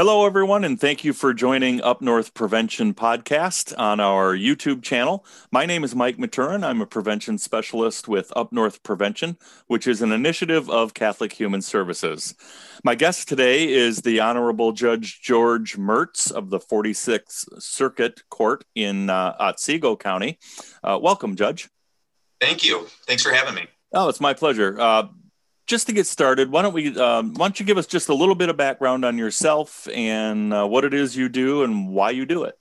Hello, everyone, and thank you for joining Up North Prevention Podcast on our YouTube channel. My name is Mike Maturin. I'm a prevention specialist with Up North Prevention, which is an initiative of Catholic Human Services. My guest today is the Honorable Judge George Mertz of the 46th Circuit Court in uh, Otsego County. Uh, welcome, Judge. Thank you. Thanks for having me. Oh, it's my pleasure. Uh, just to get started, why don't we? Um, why don't you give us just a little bit of background on yourself and uh, what it is you do and why you do it?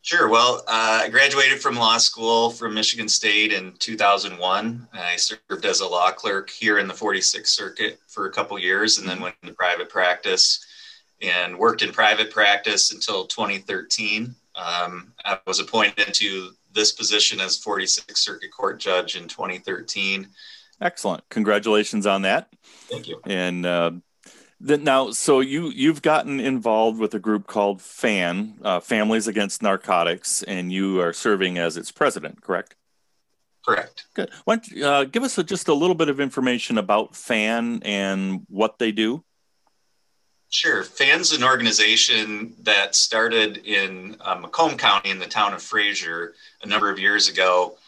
Sure. Well, uh, I graduated from law school from Michigan State in 2001. I served as a law clerk here in the 46th Circuit for a couple years, and then went into private practice and worked in private practice until 2013. Um, I was appointed to this position as 46th Circuit Court Judge in 2013. Excellent. Congratulations on that. Thank you. And uh, then now, so you you've gotten involved with a group called FAN, uh, Families Against Narcotics, and you are serving as its president, correct? Correct. Good. Why don't you, uh, give us a, just a little bit of information about FAN and what they do? Sure. FAN's an organization that started in uh, Macomb County in the town of Fraser a number of years ago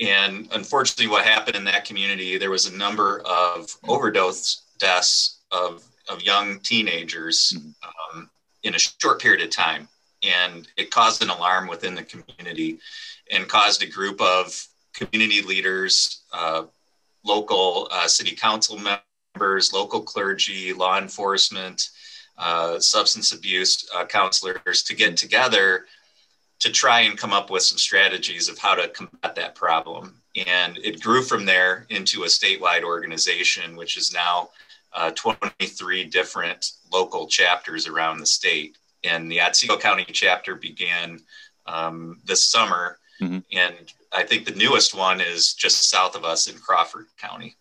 and unfortunately, what happened in that community, there was a number of overdose deaths of, of young teenagers mm-hmm. um, in a short period of time. And it caused an alarm within the community and caused a group of community leaders, uh, local uh, city council members, local clergy, law enforcement, uh, substance abuse uh, counselors to get together to try and come up with some strategies of how to combat that problem. And it grew from there into a statewide organization, which is now uh, 23 different local chapters around the state. And the Otsego County chapter began um, this summer. Mm-hmm. And I think the newest one is just south of us in Crawford County.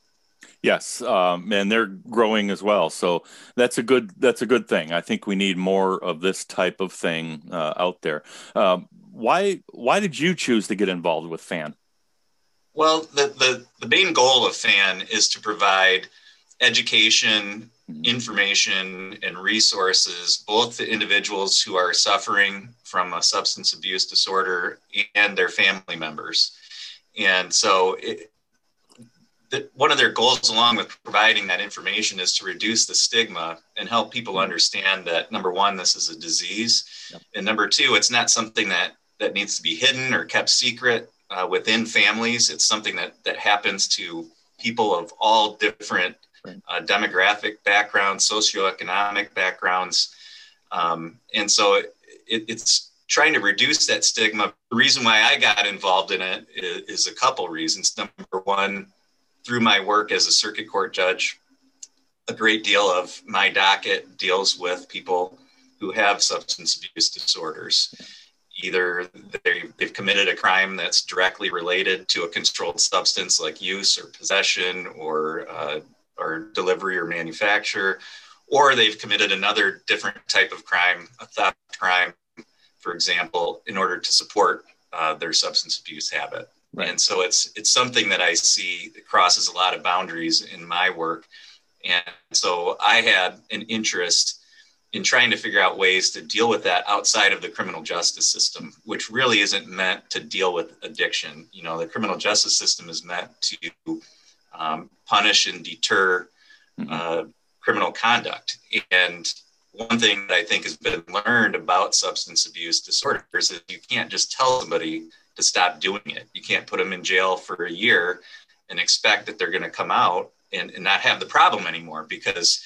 Yes, um, and they're growing as well. So that's a good that's a good thing. I think we need more of this type of thing uh, out there. Um, why why did you choose to get involved with FAN? Well, the, the the main goal of FAN is to provide education, mm-hmm. information, and resources both to individuals who are suffering from a substance abuse disorder and their family members. And so it, one of their goals along with providing that information is to reduce the stigma and help people mm-hmm. understand that number one this is a disease. Yep. and number two it's not something that that needs to be hidden or kept secret uh, within families. It's something that that happens to people of all different uh, demographic backgrounds socioeconomic backgrounds. Um, and so it, it, it's trying to reduce that stigma. The reason why i got involved in it is, is a couple reasons. Number one through my work as a circuit court judge, a great deal of my docket deals with people who have substance abuse disorders. Either they've committed a crime that's directly related to a controlled substance like use or possession or, uh, or delivery or manufacture, or they've committed another different type of crime, a theft crime, for example, in order to support uh, their substance abuse habit. Right. And so it's it's something that I see that crosses a lot of boundaries in my work. And so I had an interest in trying to figure out ways to deal with that outside of the criminal justice system, which really isn't meant to deal with addiction. You know, the criminal justice system is meant to um, punish and deter mm-hmm. uh, criminal conduct. And one thing that I think has been learned about substance abuse disorders is you can't just tell somebody to stop doing it. You can't put them in jail for a year and expect that they're going to come out and, and not have the problem anymore because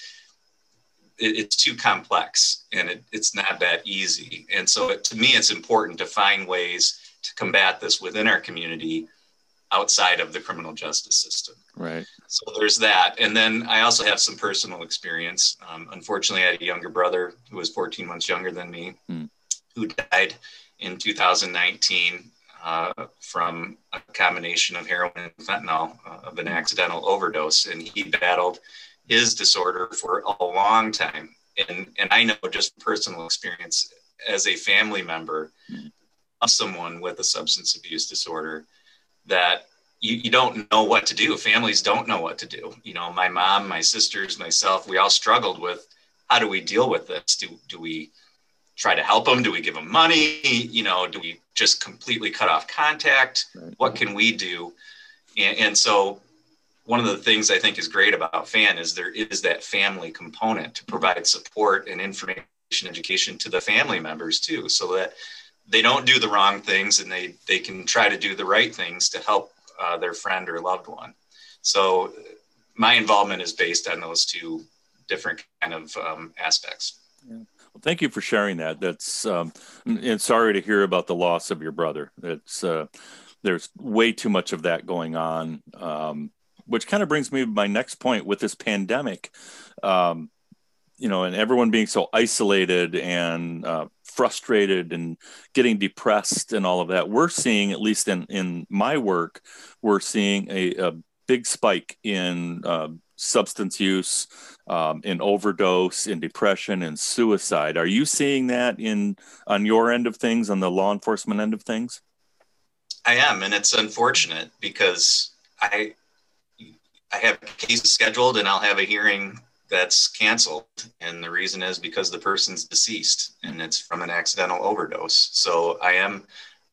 it, it's too complex and it, it's not that easy. And so, it, to me, it's important to find ways to combat this within our community outside of the criminal justice system. Right. So there's that. And then I also have some personal experience. Um, unfortunately, I had a younger brother who was 14 months younger than me mm. who died in 2019 uh, from a combination of heroin and fentanyl uh, of an accidental overdose. And he battled his disorder for a long time. And, and I know just personal experience as a family member of someone with a substance abuse disorder that you, you don't know what to do. Families don't know what to do. You know, my mom, my sisters, myself, we all struggled with how do we deal with this? Do, do we try to help them? Do we give them money? You know, do we just completely cut off contact? What can we do? And, and, so one of the things I think is great about FAN is there is that family component to provide support and information education to the family members too, so that they don't do the wrong things and they, they can try to do the right things to help uh, their friend or loved one. So my involvement is based on those two different kind of um, aspects. Yeah. Well, thank you for sharing that. That's um, and sorry to hear about the loss of your brother. It's uh, there's way too much of that going on, um, which kind of brings me to my next point with this pandemic. Um, you know, and everyone being so isolated and uh, frustrated and getting depressed and all of that. We're seeing, at least in in my work, we're seeing a, a big spike in uh, substance use, um, in overdose, in depression, and suicide. Are you seeing that in on your end of things, on the law enforcement end of things? I am, and it's unfortunate because I I have cases scheduled, and I'll have a hearing that's canceled, and the reason is because the person's deceased, and it's from an accidental overdose. So I am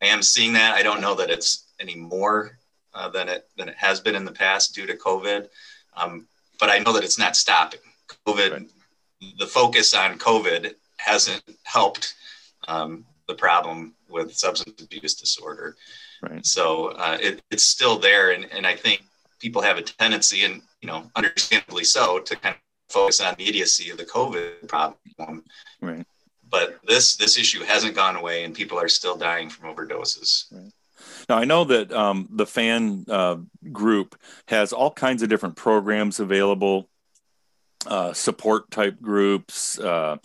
I am seeing that. I don't know that it's any more uh, than it than it has been in the past due to COVID. Um, but I know that it's not stopping. COVID, right. the focus on COVID hasn't helped um, the problem with substance abuse disorder. Right. So uh, it, it's still there, and, and I think people have a tendency, and you know, understandably so, to kind of focus on the immediacy of the COVID problem. Right. But this this issue hasn't gone away, and people are still dying from overdoses. Right. Now, I know that um, the fan uh, group has all kinds of different programs available, uh, support type groups, uh,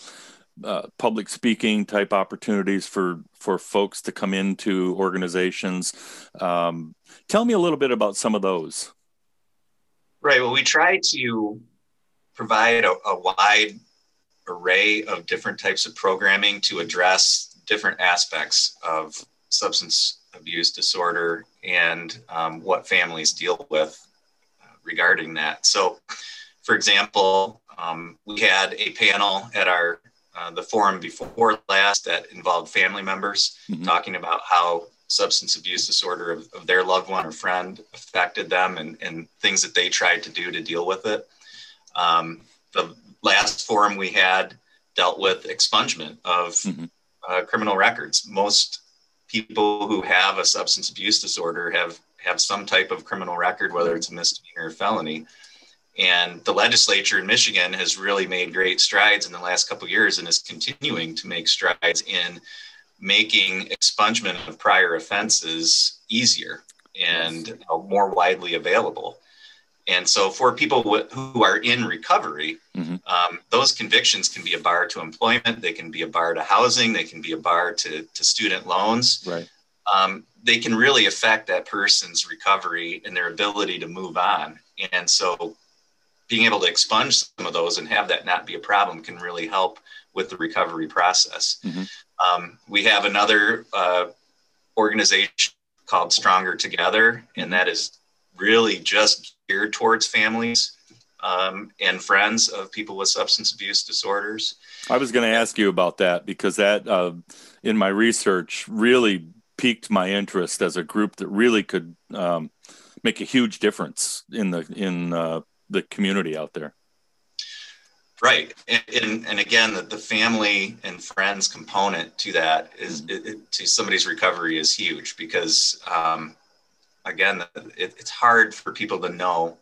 uh, public speaking type opportunities for for folks to come into organizations. Um, tell me a little bit about some of those. Right. Well, we try to provide a, a wide array of different types of programming to address different aspects of substance abuse disorder and um, what families deal with uh, regarding that. So, for example, um, we had a panel at our uh, the forum before last that involved family members mm-hmm. talking about how substance abuse disorder of, of, their loved one or friend affected them and, and things that they tried to do to deal with it. Um, the last forum we had dealt with expungement of mm-hmm. uh, criminal records. Most people who have a substance abuse disorder have have some type of criminal record, whether it's a misdemeanor or felony. And the legislature in Michigan has really made great strides in the last couple years and is continuing to make strides in making expungement of prior offenses easier and uh, more widely available. And so, for people who are in recovery, mm-hmm. um, those convictions can be a bar to employment, they can be a bar to housing, they can be a bar to, to student loans. Right. Um, they can really affect that person's recovery and their ability to move on. And so, being able to expunge some of those and have that not be a problem can really help with the recovery process. Mm-hmm. Um, we have another uh, organization called Stronger Together, and that is really just geared towards families um, and friends of people with substance abuse disorders. I was going to ask you about that because that, uh, in my research, really piqued my interest as a group that really could um, make a huge difference in the in uh, the community out there. Right, and, and, and again, the, the family and friends component to that is mm-hmm. it, to somebody's recovery is huge because um, again, it, it's hard for people to know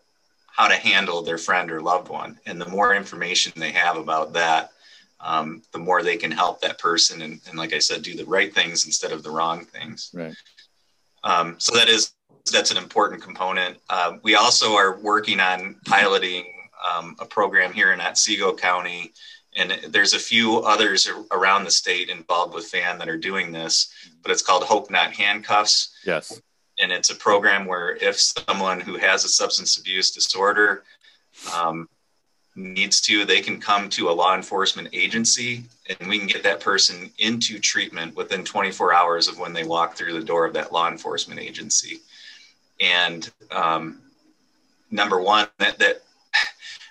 how to handle their friend or loved one. And the more information they have about that, um, the more they can help that person. And, and, like I said, do the right things instead of the wrong things. Right. Um, so that is, that's an important component. Uh, we also are working on piloting um, a program here in Otsego County. And there's a few others around the state involved with FAN that are doing this, but it's called Hope Not Handcuffs. Yes and it's a program where if someone who has a substance abuse disorder um, needs to, they can come to a law enforcement agency and we can get that person into treatment within 24 hours of when they walk through the door of that law enforcement agency. And um, number one, that, that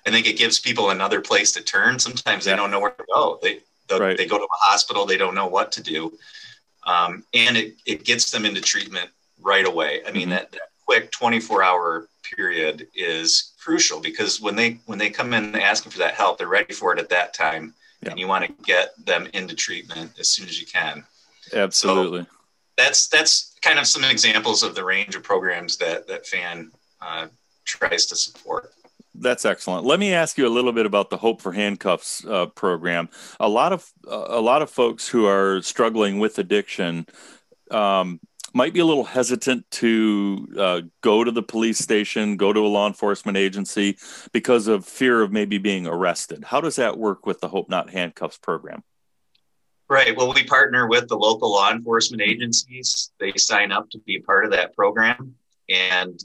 I think it gives people another place to turn. Sometimes they don't know where to go. They right. they go to a hospital, they don't know what to do, um, and it it gets them into treatment right away. I mean mm-hmm. that, that quick 24 hour period is crucial because when they when they come in asking for that help, they're ready for it at that time, yeah. and you want to get them into treatment as soon as you can. Absolutely. So that's that's kind of some examples of the range of programs that that FAN uh, tries to support. That's excellent. Let me ask you a little bit about the Hope for Handcuffs uh, program. A lot of uh, a lot of folks who are struggling with addiction um, might be a little hesitant to uh, go to the police station, go to a law enforcement agency because of fear of maybe being arrested. How does that work with the Hope Not Handcuffs program? Right. Well, we partner with the local law enforcement agencies. They sign up to be part of that program, and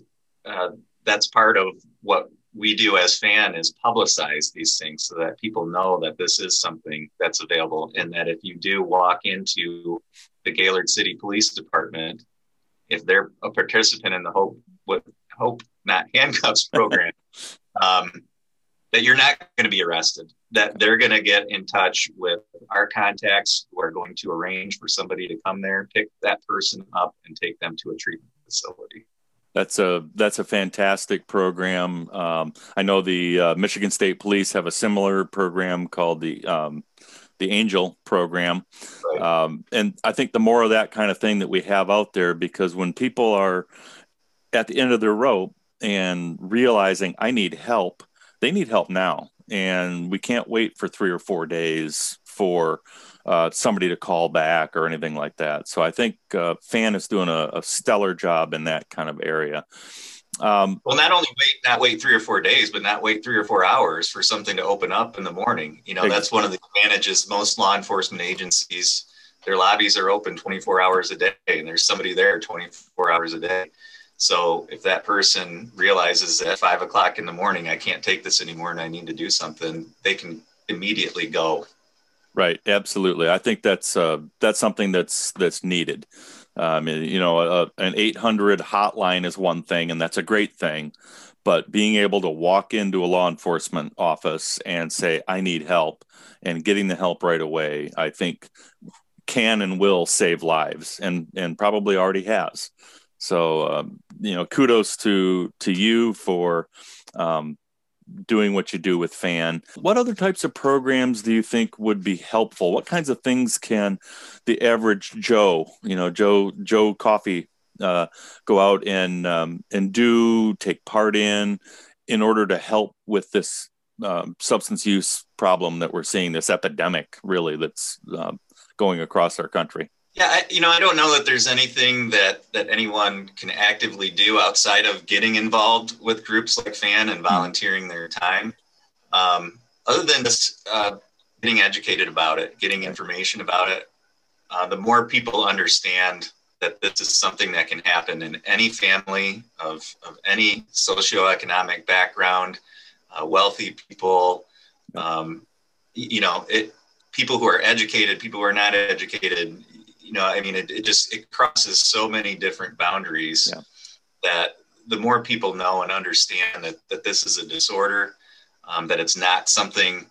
uh, that's part of what we do as fan is publicize these things so that people know that this is something that's available and that if you do walk into the Gaylord City Police Department, if they're a participant in the Hope with Hope Not Handcuffs program, um, that you're not going to be arrested. That they're going to get in touch with our contacts who are going to arrange for somebody to come there, pick that person up, and take them to a treatment facility. That's a that's a fantastic program. Um, I know the uh, Michigan State Police have a similar program called the um, the Angel program, right. um, and I think the more of that kind of thing that we have out there, because when people are at the end of their rope and realizing I need help, they need help now, and we can't wait for three or four days for uh, somebody to call back or anything like that. So I think uh, Fan is doing a, a, stellar job in that kind of area. Um, well, not only wait, not wait three or four days, but not wait three or four hours for something to open up in the morning. You know, that's one of the advantages. Most law enforcement agencies, their lobbies are open 24 hours a day, and there's somebody there 24 hours a day. So if that person realizes at five o'clock in the morning, I can't take this anymore and I need to do something, they can immediately go Right, absolutely. I think that's uh, that's something that's that's needed. Um, you know, a, an 800 hotline is one thing, and that's a great thing. But being able to walk into a law enforcement office and say, "I need help," and getting the help right away, I think can and will save lives, and and probably already has. So, um, you know, kudos to to you for um, doing what you do with fan. What other types of programs do you think would be helpful? What kinds of things can the average joe you know joe joe coffee uh, go out and um, and do take part in in order to help with this um, substance use problem that we're seeing this epidemic really that's uh, going across our country yeah, I, you know, I don't know that there's anything that that anyone can actively do outside of getting involved with groups like FAN and volunteering their time, um, other than just uh, getting educated about it, getting information about it. Uh, the more people understand that this is something that can happen in any family of, of any socioeconomic background, uh, wealthy people, um, you know, it, people who are educated, people who are not educated, you know, I mean, it, it just it crosses so many different boundaries yeah. that the more people know and understand that that this is a disorder, um, that it's not something,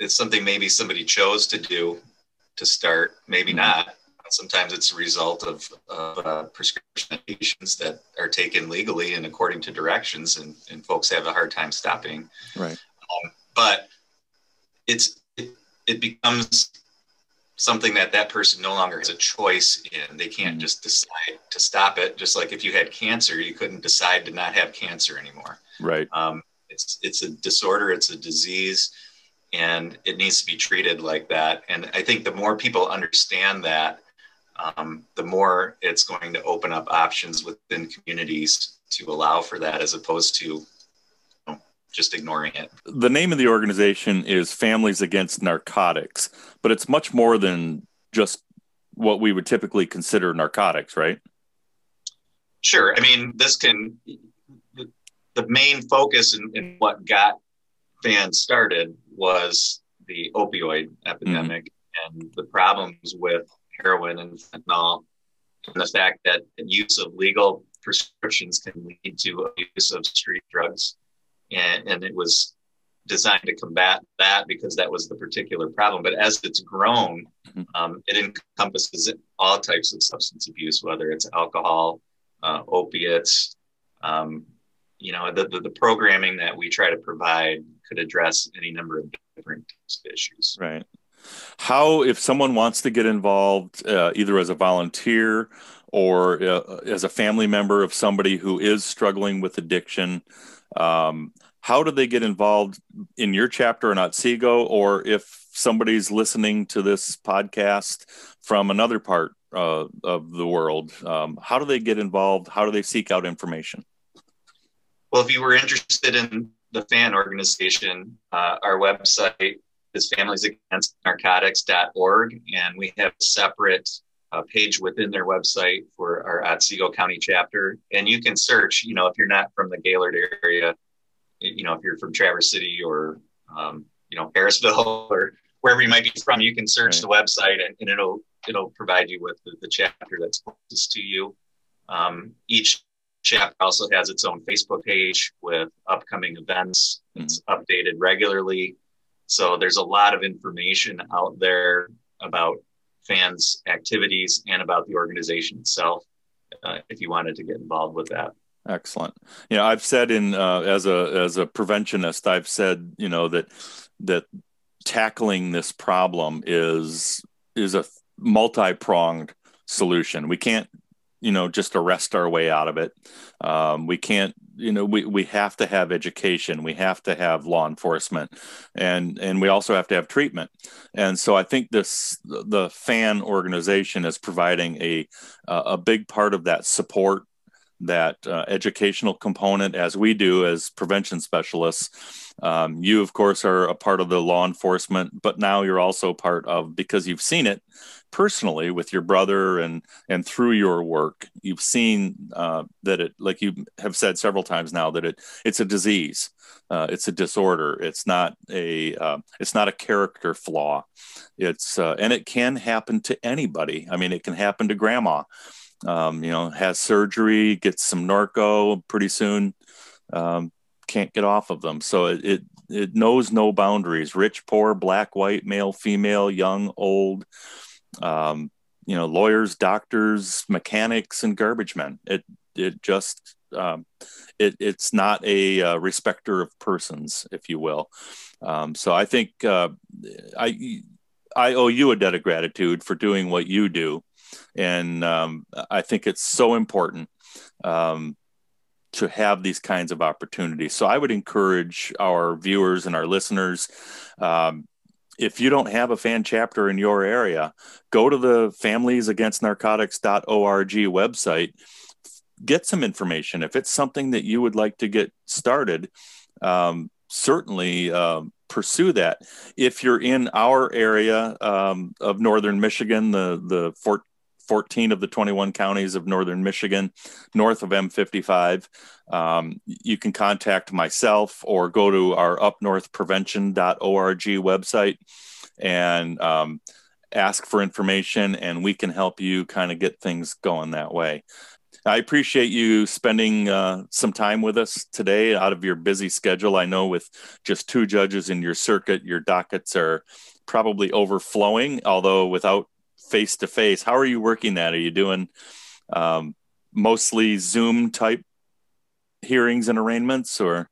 it's something maybe somebody chose to do to start, maybe mm-hmm. not. Sometimes it's a result of, of uh, prescription medications that are taken legally and according to directions, and, and folks have a hard time stopping. Right. Um, but it's it, it becomes something that that person no longer has a choice in. They can't mm-hmm. just decide to stop it. Just like if you had cancer, you couldn't decide to not have cancer anymore. Right. Um, it's it's a disorder. It's a disease, and it needs to be treated like that. And I think the more people understand that, um, the more it's going to open up options within communities to allow for that, as opposed to just ignoring it. The name of the organization is Families Against Narcotics, but it's much more than just what we would typically consider narcotics, right? Sure. I mean, this can, the main focus in, in what got fans started was the opioid epidemic mm-hmm. and the problems with heroin and fentanyl, and the fact that use of legal prescriptions can lead to abuse of street drugs and, and it was designed to combat that because that was the particular problem. But as it's grown, mm-hmm. um, it encompasses all types of substance abuse, whether it's alcohol, uh, opiates. Um, you know, the, the, the, programming that we try to provide could address any number of different issues. Right. How, if someone wants to get involved, uh, either as a volunteer or uh, as a family member of somebody who is struggling with addiction, um, how do they get involved in your chapter in Otsego, or if somebody's listening to this podcast from another part uh, of the world, um, how do they get involved? How do they seek out information? Well, if you were interested in the FAN organization, uh, our website is familiesagainstnarcotics.org, and we have a separate uh, page within their website for our Otsego County chapter. And you can search, you know, if you're not from the Gaylord area, you know, if you're from Traverse City or, um, you know, Harrisville or wherever you might be from, you can search the website and, and, it'll it'll provide you with the, the chapter that's closest to you. Um, each chapter also has its own Facebook page with upcoming events. Mm-hmm. It's updated regularly. So there's a lot of information out there about fans' activities and about the organization itself uh, if you wanted to get involved with that. Excellent. You know, I've said in uh, as a as a preventionist, I've said you know that that tackling this problem is is a multi pronged solution. We can't you know just arrest our way out of it. Um, we can't you know we, we have to have education we have to have law enforcement and and we also have to have treatment and so i think this the fan organization is providing a a big part of that support that uh, educational component as we do as prevention specialists. Um, you, of course, are a part of the law enforcement, but now you're also part of because you've seen it personally with your brother and and through your work. You've seen uh, that it, like you have said several times now, that it it's a disease. Uh, it's a disorder. It's not a uh, it's not a character flaw. It's uh, and it can happen to anybody. I mean, it can happen to grandma um, you know, has surgery, gets some Norco pretty soon, um, can't get off of them. So it, it, it knows no boundaries. Rich, poor, black, white, male, female, young, old. Um, you know, lawyers, doctors, mechanics, and garbage men. It it just um, it, it's not a uh, respecter of persons, if you will. Um, so I think uh, I I owe you a debt of gratitude for doing what you do and um, I think it's so important um, to have these kinds of opportunities. So I would encourage our viewers and our listeners. Um, if you don't have a fan chapter in your area, go to the familiesagainstnarcotics.org website, get some information. If it's something that you would like to get started, um, certainly uh, pursue that. If you're in our area um, of northern Michigan, the the Fort 14 of the 21 counties of northern Michigan, north of M55. Um, you can contact myself or go to our upnorthprevention.org website and um, ask for information, and we can help you kind of get things going that way. I appreciate you spending uh, some time with us today out of your busy schedule. I know with just two judges in your circuit, your dockets are probably overflowing, although without face to face. How are you working that? Are you doing um, mostly Zoom type hearings and arraignments, or?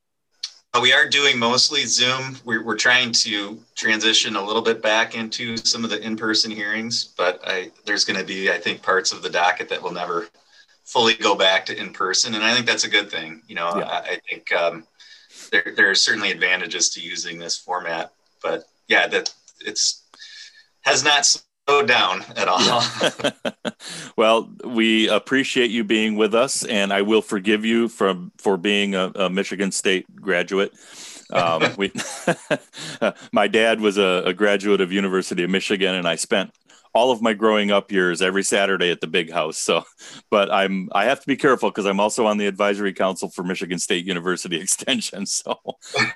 Uh, we are doing mostly Zoom. We're, we're trying to transition a little bit back into some of the in-person hearings, but I, there's going to be, I think, parts of the docket that will never fully go back to in-person, and I think that's a good thing. You know, yeah. I, I, think um, there there are certainly advantages to using this format, but yeah, that it's has not down at all. well, we appreciate you being with us, and I will forgive you from for being a, a Michigan State graduate. Um, we, my dad was a, a graduate of University of Michigan, and I spent all of my growing up years every Saturday at the big house. So, but I'm I have to be careful because I'm also on the advisory council for Michigan State University Extension. So,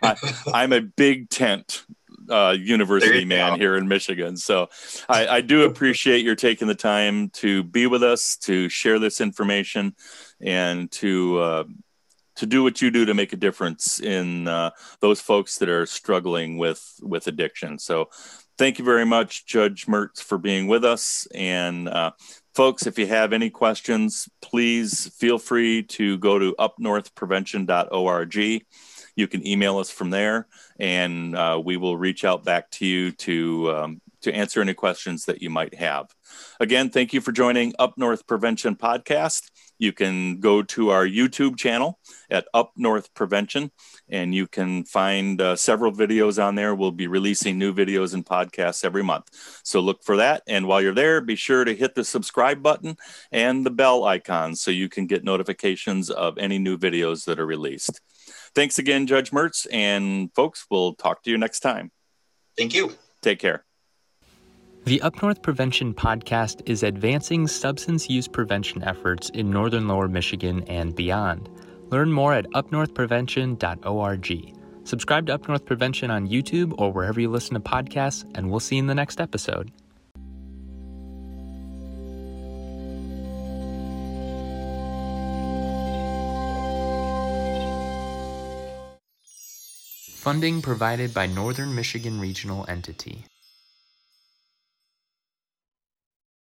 I, am a big tent uh, university man go. here in Michigan. So I, I, do appreciate your taking the time to be with us, to share this information, and to uh, to do what you do to make a difference in uh, those folks that are struggling with with addiction. So, thank you very much, Judge Mertz, for being with us. And uh, folks, if you have any questions, please feel free to go to upnorthprevention.org. You can email us from there, and uh, we will reach out back to you to um, to answer any questions that you might have. Again, thank you for joining Up North Prevention Podcast. You can go to our YouTube channel at Up North Prevention, and you can find uh, several videos on there. We'll be releasing new videos and podcasts every month. So look for that. And while you're there, be sure to hit the subscribe button and the bell icon so you can get notifications of any new videos that are released. Thanks again, Judge Mertz. And folks, we'll talk to you next time. Thank you. Take care. The Up North Prevention podcast is advancing substance use prevention efforts in northern lower Michigan and beyond. Learn more at upnorthprevention.org. Subscribe to Up North Prevention on YouTube or wherever you listen to podcasts, and we'll see you in the next episode. Funding provided by Northern Michigan Regional Entity.